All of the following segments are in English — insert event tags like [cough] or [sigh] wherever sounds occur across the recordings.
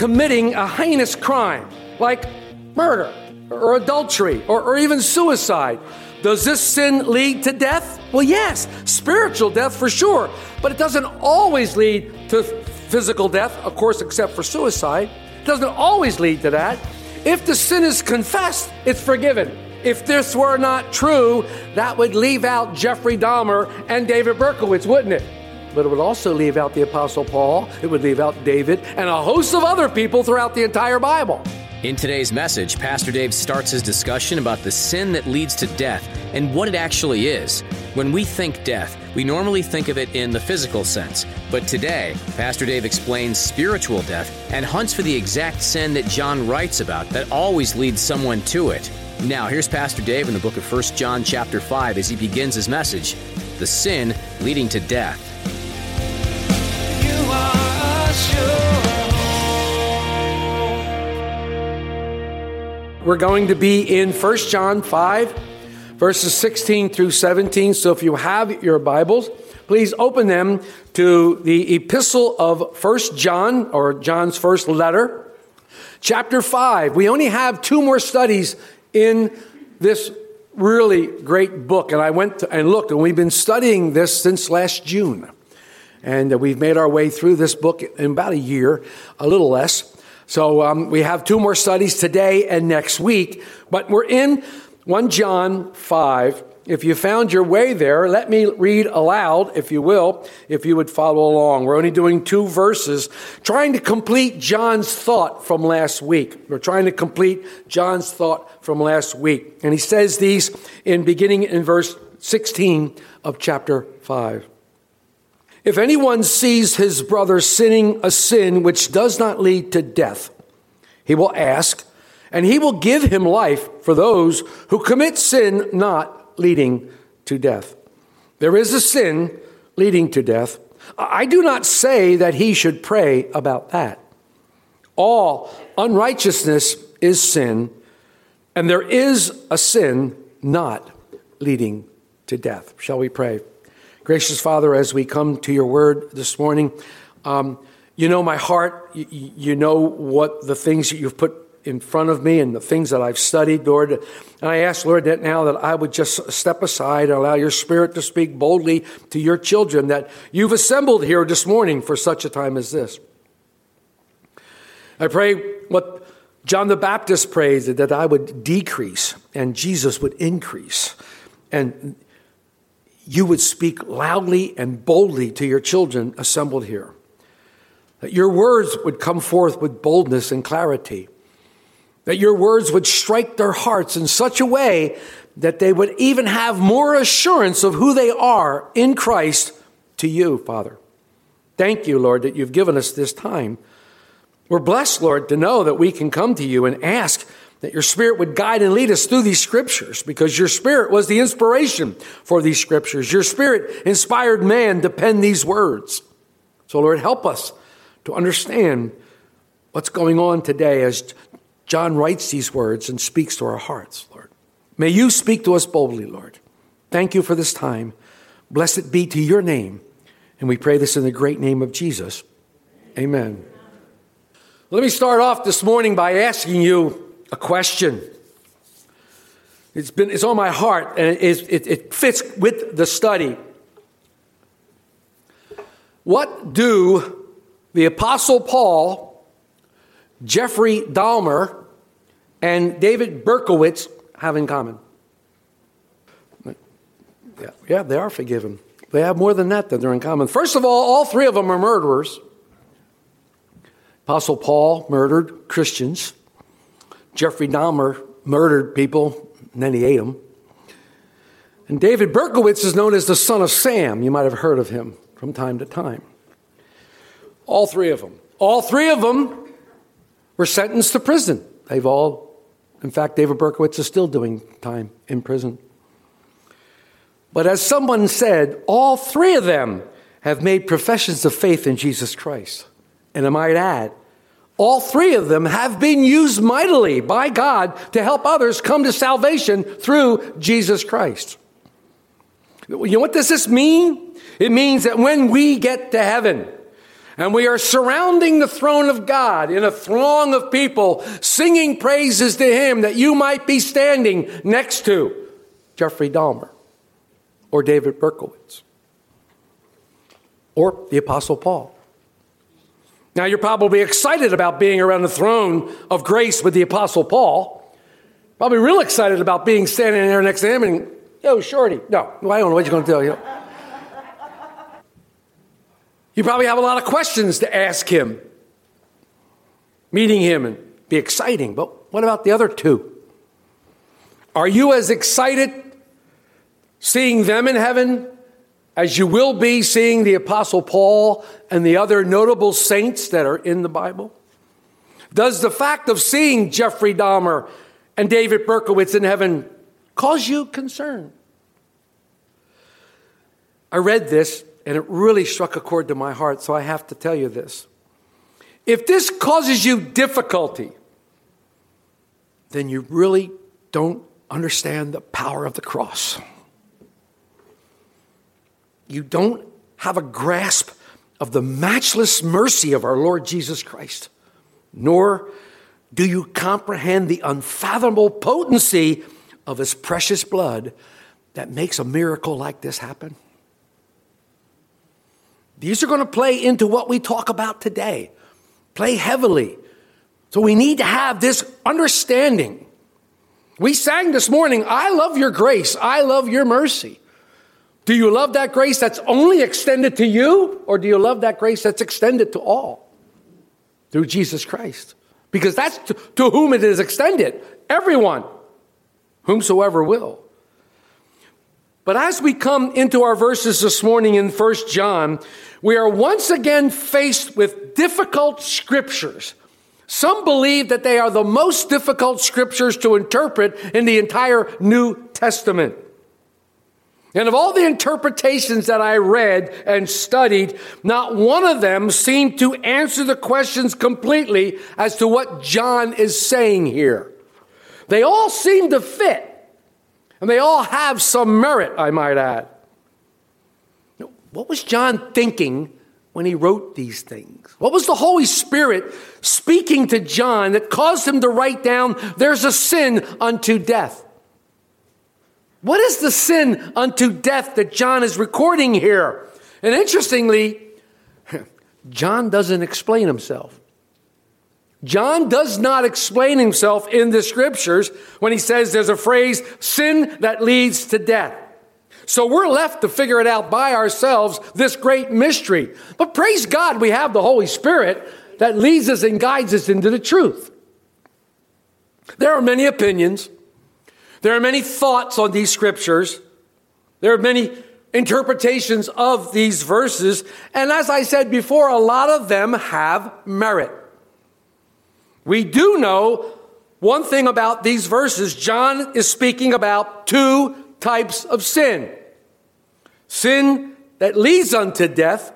Committing a heinous crime, like murder or adultery or, or, even suicide, does this sin lead to death? Well, yes, spiritual death for sure, but it doesn't always lead to physical death, of course, except for suicide. It doesn't always lead to that. If the sin is confessed, it's forgiven. If this were not true, that would leave out Jeffrey Dahmer and David Berkowitz, wouldn't it? But it would also leave out the Apostle Paul, it would leave out David, and a host of other people throughout the entire Bible. In today's message, Pastor Dave starts his discussion about the sin that leads to death and what it actually is. When we think death, we normally think of it in the physical sense. But today, Pastor Dave explains spiritual death and hunts for the exact sin that John writes about that always leads someone to it. Now, here's Pastor Dave in the book of 1 John chapter 5 as he begins his message, The Sin Leading to Death. We're going to be in 1 John 5, verses 16 through 17. So if you have your Bibles, please open them to the epistle of 1 John, or John's first letter, chapter 5. We only have two more studies in this really great book. And I went and looked, and we've been studying this since last June. And we've made our way through this book in about a year, a little less. So um, we have two more studies today and next week, but we're in 1 John 5. If you found your way there, let me read aloud, if you will, if you would follow along. We're only doing two verses, trying to complete John's thought from last week. We're trying to complete John's thought from last week. And he says these in beginning in verse 16 of chapter 5. If anyone sees his brother sinning a sin which does not lead to death, he will ask, and he will give him life for those who commit sin not leading to death. There is a sin leading to death. I do not say that he should pray about that. All unrighteousness is sin, and there is a sin not leading to death. Shall we pray? Gracious Father, as we come to your word this morning, um, you know my heart. You, you, know what the things that you've put in front of me and the things that I've studied, Lord. And I ask, Lord, that now that I would just step aside and allow your spirit to speak boldly to your children that you've assembled here this morning for such a time as this. I pray what John the Baptist prayed that I would decrease and Jesus would increase. And you would speak loudly and boldly to your children assembled here. That your words would come forth with boldness and clarity. That your words would strike their hearts in such a way that they would even have more assurance of who they are in Christ to you, Father. Thank you, Lord, that you've given us this time. We're blessed, Lord, to know that we can come to you and ask that your Spirit would guide and lead us through these scriptures because your Spirit was the inspiration for these scriptures. Your Spirit inspired man to pen these words. So, Lord, help us to understand what's going on today as John writes these words and speaks to our hearts, Lord. May you speak to us boldly, Lord. Thank you for this time. Blessed be to your name. And we pray this in the great name of Jesus. Amen. Let me start off this morning by asking you a question. It's, been, it's on my heart, and it, it, it fits with the study. What do the Apostle Paul, Jeffrey Dahmer, and David Berkowitz have in common? Yeah, yeah, they are forgiven. They have more than that that they're in common. First of all, all three of them are murderers. Apostle Paul murdered Christians. Jeffrey Dahmer murdered people and then he ate them. And David Berkowitz is known as the son of Sam. You might have heard of him from time to time. All three of them. All three of them were sentenced to prison. They've all, in fact, David Berkowitz is still doing time in prison. But as someone said, all three of them have made professions of faith in Jesus Christ. And I might add, all three of them have been used mightily by God to help others come to salvation through Jesus Christ. You know what does this mean? It means that when we get to heaven, and we are surrounding the throne of God in a throng of people singing praises to Him that you might be standing next to Jeffrey Dahmer or David Berkowitz or the Apostle Paul. Now, you're probably excited about being around the throne of grace with the Apostle Paul. Probably real excited about being standing there next to him and, yo, Shorty. No, I don't know what you're going to tell you. You probably have a lot of questions to ask him. Meeting him and be exciting. But what about the other two? Are you as excited seeing them in heaven as you will be seeing the Apostle Paul and the other notable saints that are in the Bible? Does the fact of seeing Jeffrey Dahmer and David Berkowitz in heaven cause you concern? I read this and it really struck a chord to my heart, so I have to tell you this. If this causes you difficulty, then you really don't understand the power of the cross. You don't have a grasp of the matchless mercy of our Lord Jesus Christ, nor do you comprehend the unfathomable potency of his precious blood that makes a miracle like this happen. These are going to play into what we talk about today, play heavily. So we need to have this understanding. We sang this morning, I love your grace, I love your mercy. Do you love that grace that's only extended to you, or do you love that grace that's extended to all through Jesus Christ? Because that's to, to whom it is extended, everyone, whomsoever will. But as we come into our verses this morning in 1 John, we are once again faced with difficult scriptures. Some believe that they are the most difficult scriptures to interpret in the entire New Testament. And of all the interpretations that I read and studied, not one of them seemed to answer the questions completely as to what John is saying here. They all seem to fit, and they all have some merit, I might add. What was John thinking when he wrote these things? What was the Holy Spirit speaking to John that caused him to write down, There's a sin unto death? What is the sin unto death that John is recording here? And interestingly, [laughs] John doesn't explain himself. John does not explain himself in the scriptures when he says there's a phrase, sin that leads to death. So we're left to figure it out by ourselves, this great mystery. But praise God, we have the Holy Spirit that leads us and guides us into the truth. There are many opinions. There are many thoughts on these scriptures. There are many interpretations of these verses. And as I said before, a lot of them have merit. We do know one thing about these verses. John is speaking about two types of sin sin that leads unto death,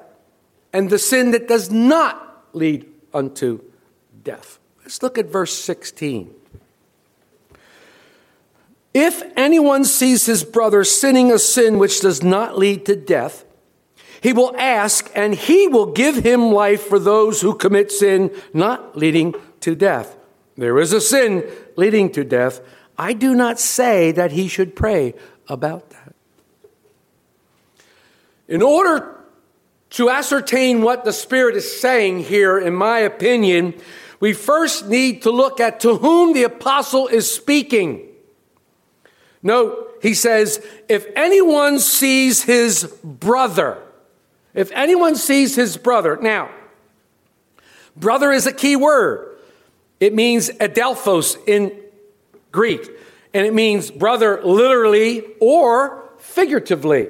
and the sin that does not lead unto death. Let's look at verse 16. If anyone sees his brother sinning a sin which does not lead to death, he will ask, and he will give him life for those who commit sin not leading to death. There is a sin leading to death. I do not say that he should pray about that. In order to ascertain what the Spirit is saying here, in my opinion, we first need to look at to whom the apostle is speaking. Note, he says, if anyone sees his brother, if anyone sees his brother, now, brother is a key word. It means adelphos in Greek, and it means brother literally or figuratively.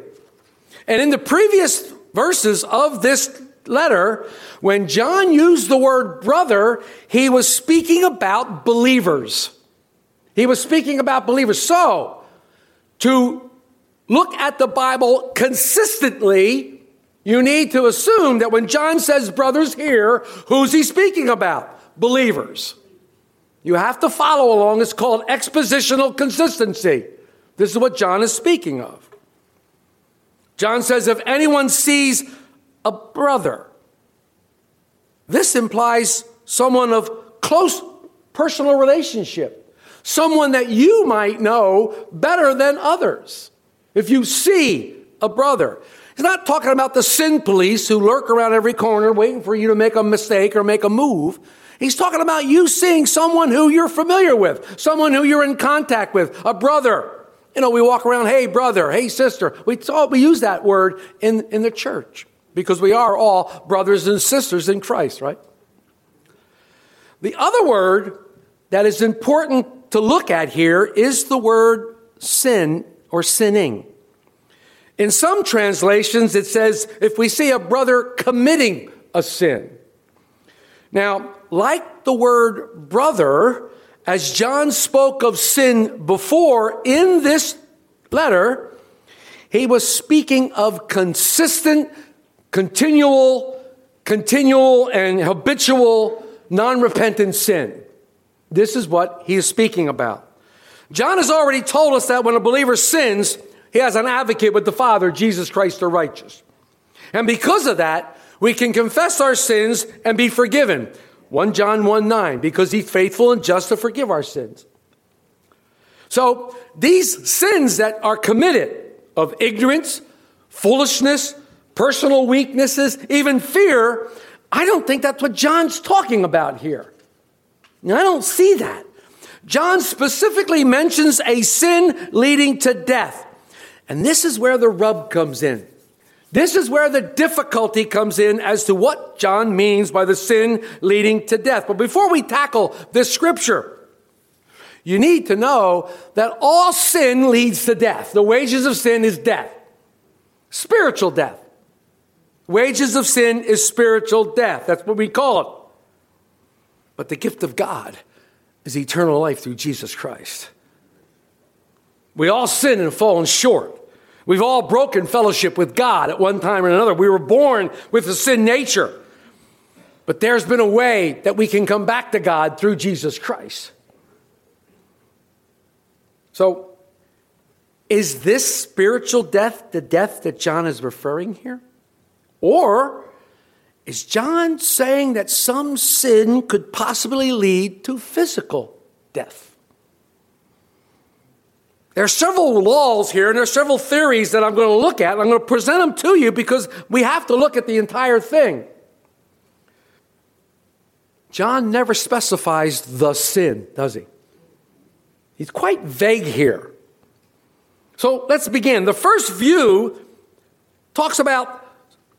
And in the previous verses of this letter, when John used the word brother, he was speaking about believers. He was speaking about believers. So, to look at the Bible consistently, you need to assume that when John says brothers here, who's he speaking about? Believers. You have to follow along. It's called expositional consistency. This is what John is speaking of. John says, if anyone sees a brother, this implies someone of close personal relationship, someone that you might know better than others. If you see a brother, he's not talking about the sin police who lurk around every corner waiting for you to make a mistake or make a move. He's talking about you seeing someone who you're familiar with, someone who you're in contact with, a brother. You know, we walk around, hey, brother, hey, sister. We, all, we use that word in, in the church because we are all brothers and sisters in Christ, right? The other word that is important to look at here is the word sin or sinning. In some translations, it says if we see a brother committing a sin. Now, like the word brother, as John spoke of sin before in this letter, he was speaking of consistent, continual, continual, and habitual non repentant sin. This is what he is speaking about. John has already told us that when a believer sins, he has an advocate with the Father, Jesus Christ the righteous. And because of that, we can confess our sins and be forgiven. 1 John 1 9, because he's faithful and just to forgive our sins. So these sins that are committed of ignorance, foolishness, personal weaknesses, even fear, I don't think that's what John's talking about here. Now, I don't see that. John specifically mentions a sin leading to death. And this is where the rub comes in. This is where the difficulty comes in as to what John means by the sin leading to death. But before we tackle this scripture, you need to know that all sin leads to death. The wages of sin is death, spiritual death. Wages of sin is spiritual death. That's what we call it. But the gift of God is eternal life through Jesus Christ. We all sin and fallen short. We've all broken fellowship with God at one time or another. We were born with a sin nature. But there's been a way that we can come back to God through Jesus Christ. So, is this spiritual death the death that John is referring here? Or is John saying that some sin could possibly lead to physical death? There are several laws here, and there are several theories that I'm going to look at. I'm going to present them to you because we have to look at the entire thing. John never specifies the sin, does he? He's quite vague here. So let's begin. The first view talks about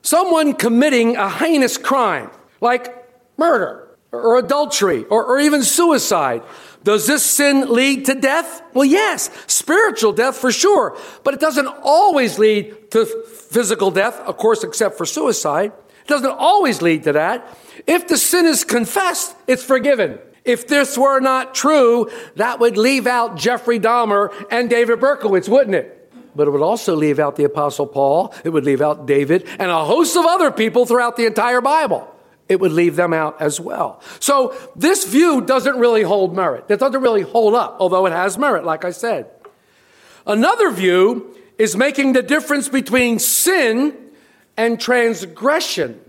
someone committing a heinous crime, like murder or adultery or, or even suicide. Does this sin lead to death? Well, yes, spiritual death for sure, but it doesn't always lead to physical death, of course, except for suicide. It doesn't always lead to that. If the sin is confessed, it's forgiven. If this were not true, that would leave out Jeffrey Dahmer and David Berkowitz, wouldn't it? But it would also leave out the Apostle Paul, it would leave out David, and a host of other people throughout the entire Bible it would leave them out as well. So this view doesn't really hold merit. It doesn't really hold up, although it has merit, like I said. Another view is making the difference between sin and transgression.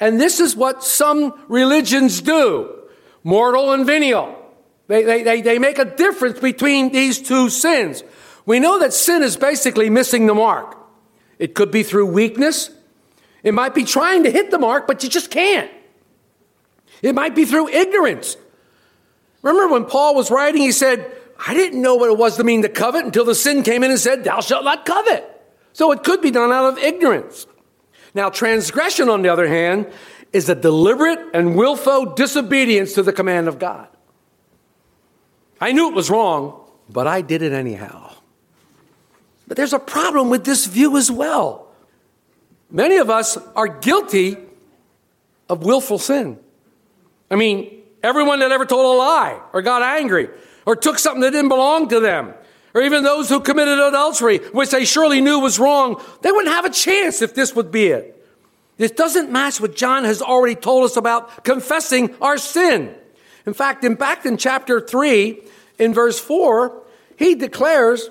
And this is what some religions do mortal and venial. They, they, they, make a difference between these two sins. We know that sin is basically missing the mark. It could be through weakness, it might be trying to hit the mark, but you just can't. It might be through ignorance. Remember when Paul was writing, he said, I didn't know what it was to mean to covet until the sin came in and said, Thou shalt not covet. So it could be done out of ignorance. Now, transgression, on the other hand, is a deliberate and willful disobedience to the command of God. I knew it was wrong, but I did it anyhow. But there's a problem with this view as well. Many of us are guilty of willful sin. I mean, everyone that ever told a lie or got angry or took something that didn't belong to them, or even those who committed adultery, which they surely knew was wrong, they wouldn't have a chance if this would be it. This doesn't match what John has already told us about confessing our sin. In fact, in back in chapter 3, in verse 4, he declares,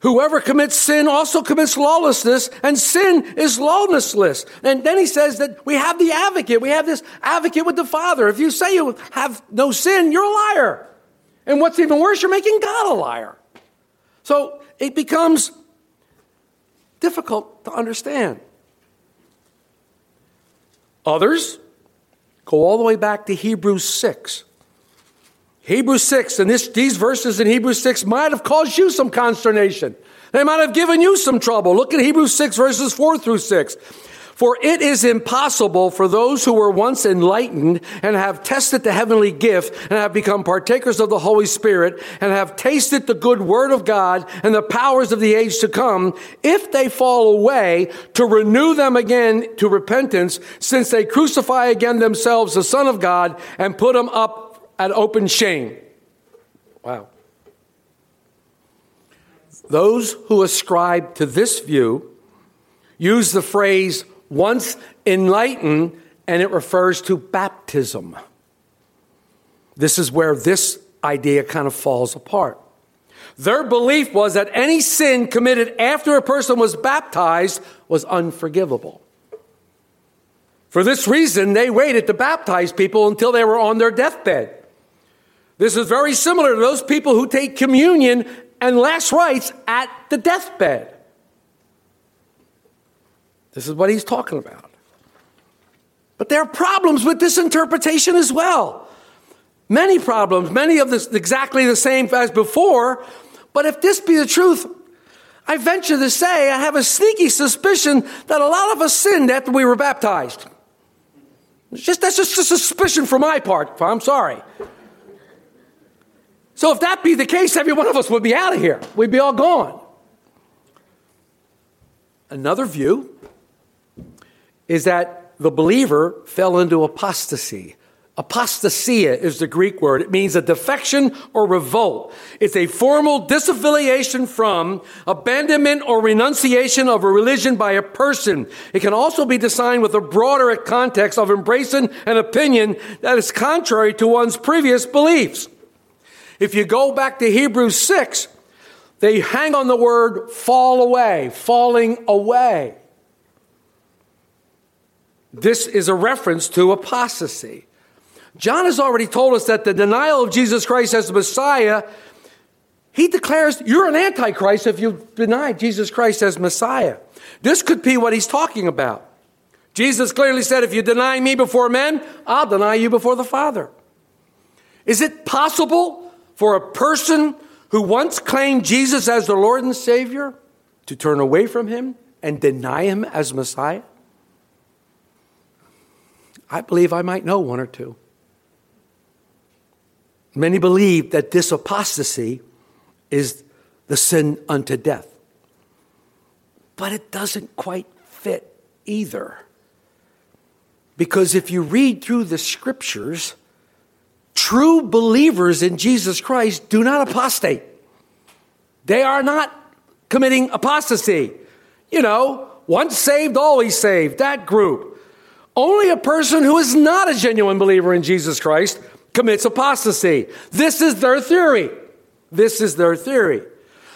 Whoever commits sin also commits lawlessness, and sin is lawlessness. And then he says that we have the advocate. We have this advocate with the Father. If you say you have no sin, you're a liar. And what's even worse, you're making God a liar. So it becomes difficult to understand. Others go all the way back to Hebrews 6. Hebrews 6, and this, these verses in Hebrews 6 might have caused you some consternation. They might have given you some trouble. Look at Hebrews 6, verses 4 through 6. For it is impossible for those who were once enlightened and have tested the heavenly gift and have become partakers of the Holy Spirit and have tasted the good word of God and the powers of the age to come, if they fall away, to renew them again to repentance, since they crucify again themselves the Son of God and put him up at open shame. Wow. Those who ascribe to this view use the phrase once enlightened, and it refers to baptism. This is where this idea kind of falls apart. Their belief was that any sin committed after a person was baptized was unforgivable. For this reason, they waited to baptize people until they were on their deathbed. This is very similar to those people who take communion and last rites at the deathbed. This is what he's talking about. But there are problems with this interpretation as well. Many problems, many of this exactly the same as before. But if this be the truth, I venture to say I have a sneaky suspicion that a lot of us sinned after we were baptized. It's just that's just a suspicion for my part. I'm sorry. So if that be the case, every one of us would be out of here. We'd be all gone. Another view is that the believer fell into apostasy. Apostasia is the Greek word. It means a defection or revolt. It's a formal disaffiliation from, abandonment or renunciation of a religion by a person. It can also be defined with a broader context of embracing an opinion that is contrary to one's previous beliefs. If you go back to Hebrews 6, they hang on the word fall away, falling away. This is a reference to apostasy. John has already told us that the denial of Jesus Christ as the Messiah, he declares you're an antichrist if you deny Jesus Christ as Messiah. This could be what he's talking about. Jesus clearly said, If you deny me before men, I'll deny you before the Father. Is it possible for a person who once claimed Jesus as the Lord and Savior to turn away from him and deny him as Messiah? I believe I might know one or two. Many believe that this apostasy is the sin unto death. But it doesn't quite fit either. Because if you read through the scriptures, true believers in Jesus Christ do not apostate. They are not committing apostasy. You know, once saved, always saved, that group. Only a person who is not a genuine believer in Jesus Christ commits apostasy. This is their theory. This is their theory.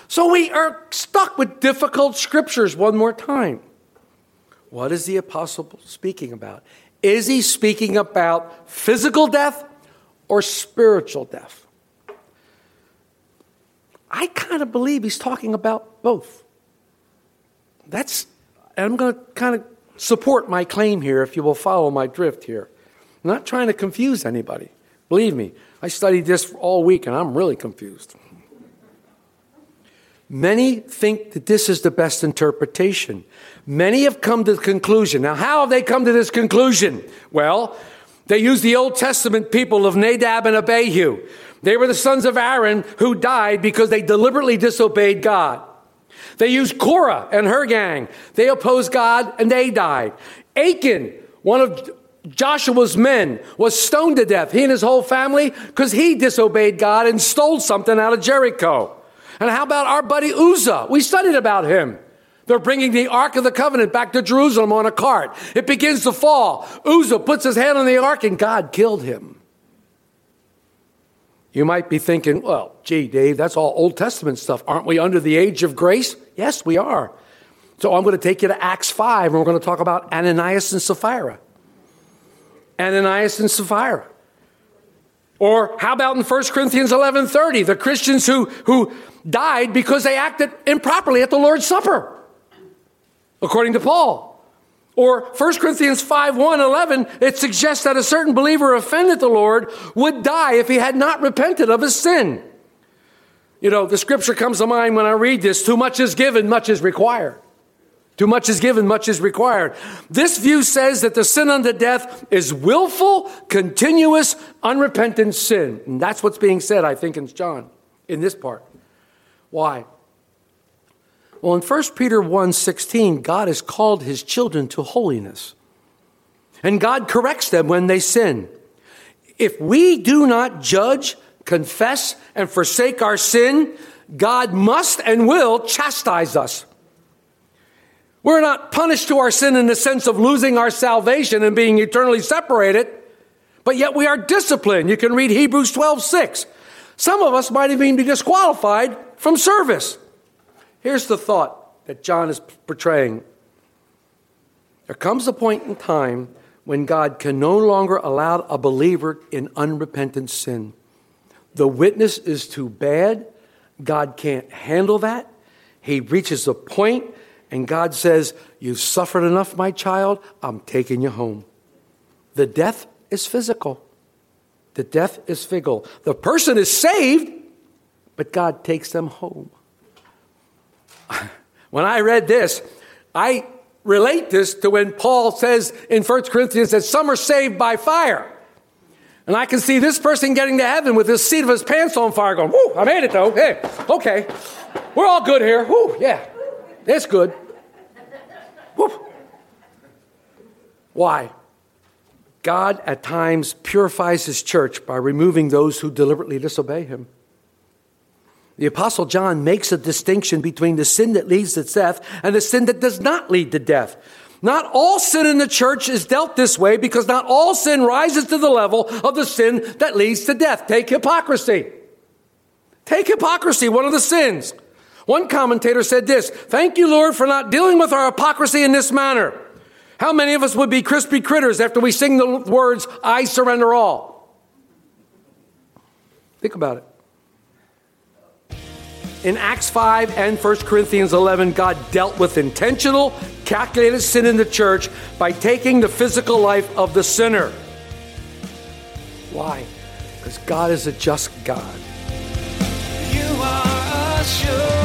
So we are stuck with difficult scriptures one more time. What is the apostle speaking about? Is he speaking about physical death or spiritual death? I kind of believe he's talking about both. That's, and I'm going to kind of support my claim here if you will follow my drift here. I'm not trying to confuse anybody. Believe me, I studied this all week and I'm really confused. Many think that this is the best interpretation. Many have come to the conclusion. Now, how have they come to this conclusion? Well, they used the Old Testament people of Nadab and Abihu. They were the sons of Aaron who died because they deliberately disobeyed God. They used Korah and her gang. They opposed God and they died. Achan, one of Joshua's men, was stoned to death, he and his whole family, because he disobeyed God and stole something out of Jericho. And how about our buddy Uzzah? We studied about him. They're bringing the Ark of the Covenant back to Jerusalem on a cart. It begins to fall. Uzzah puts his hand on the Ark and God killed him. You might be thinking, well, gee, Dave, that's all Old Testament stuff. Aren't we under the age of grace? Yes, we are. So I'm going to take you to Acts 5 and we're going to talk about Ananias and Sapphira. Ananias and Sapphira. Or how about in 1 Corinthians 11:30, the Christians who, who died because they acted improperly at the Lord's Supper, according to Paul. Or 1 Corinthians 5 1 11, it suggests that a certain believer offended the Lord would die if he had not repented of his sin. You know, the scripture comes to mind when I read this too much is given, much is required. Too much is given, much is required. This view says that the sin unto death is willful, continuous, unrepentant sin. And that's what's being said, I think, in John, in this part. Why? Well, in 1 Peter 1 16, God has called his children to holiness. And God corrects them when they sin. If we do not judge, confess, and forsake our sin, God must and will chastise us. We're not punished to our sin in the sense of losing our salvation and being eternally separated, but yet we are disciplined. You can read Hebrews 12 6. Some of us might even be disqualified from service. Here's the thought that John is portraying there comes a point in time when God can no longer allow a believer in unrepentant sin. The witness is too bad. God can't handle that. He reaches a point, and God says, You've suffered enough, my child. I'm taking you home. The death is physical. The death is physical. The person is saved, but God takes them home. [laughs] when I read this, I relate this to when Paul says in 1 Corinthians that some are saved by fire. And I can see this person getting to heaven with his seat of his pants on fire going, Whoo, I made it though. Hey, okay. We're all good here. Whoo, yeah. It's good. Whoo. Why? God at times purifies his church by removing those who deliberately disobey him. The Apostle John makes a distinction between the sin that leads to death and the sin that does not lead to death. Not all sin in the church is dealt this way because not all sin rises to the level of the sin that leads to death. Take hypocrisy. Take hypocrisy, one of the sins. One commentator said this Thank you, Lord, for not dealing with our hypocrisy in this manner. How many of us would be crispy critters after we sing the words, I surrender all? Think about it. In Acts 5 and 1 Corinthians 11, God dealt with intentional, calculated sin in the church by taking the physical life of the sinner. Why? Because God is a just God. You are a sure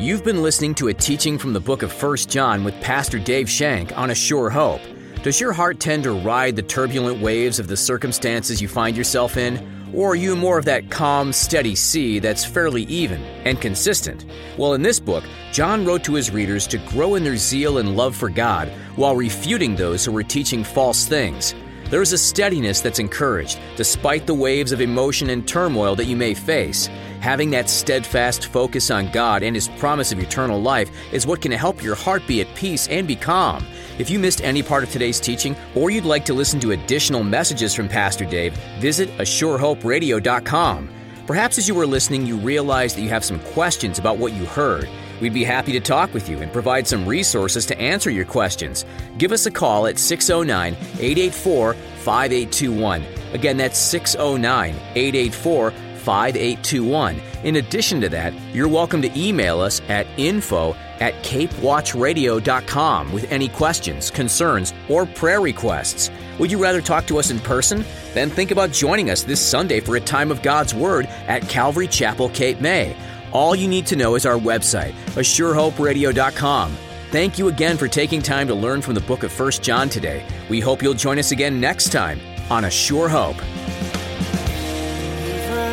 You've been listening to a teaching from the book of 1 John with Pastor Dave Shank on A Sure Hope. Does your heart tend to ride the turbulent waves of the circumstances you find yourself in? Or are you more of that calm, steady sea that's fairly even and consistent? Well, in this book, John wrote to his readers to grow in their zeal and love for God while refuting those who were teaching false things. There is a steadiness that's encouraged, despite the waves of emotion and turmoil that you may face. Having that steadfast focus on God and His promise of eternal life is what can help your heart be at peace and be calm. If you missed any part of today's teaching, or you'd like to listen to additional messages from Pastor Dave, visit ASureHopeRadio.com. Perhaps as you were listening, you realized that you have some questions about what you heard. We'd be happy to talk with you and provide some resources to answer your questions. Give us a call at 609 884 5821. Again, that's 609 884 5821. In addition to that, you're welcome to email us at info at capewatchradio.com with any questions, concerns, or prayer requests. Would you rather talk to us in person? Then think about joining us this Sunday for a time of God's Word at Calvary Chapel, Cape May. All you need to know is our website, ASureHopeRadio.com. Thank you again for taking time to learn from the book of 1 John today. We hope you'll join us again next time on A Sure Hope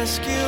rescue.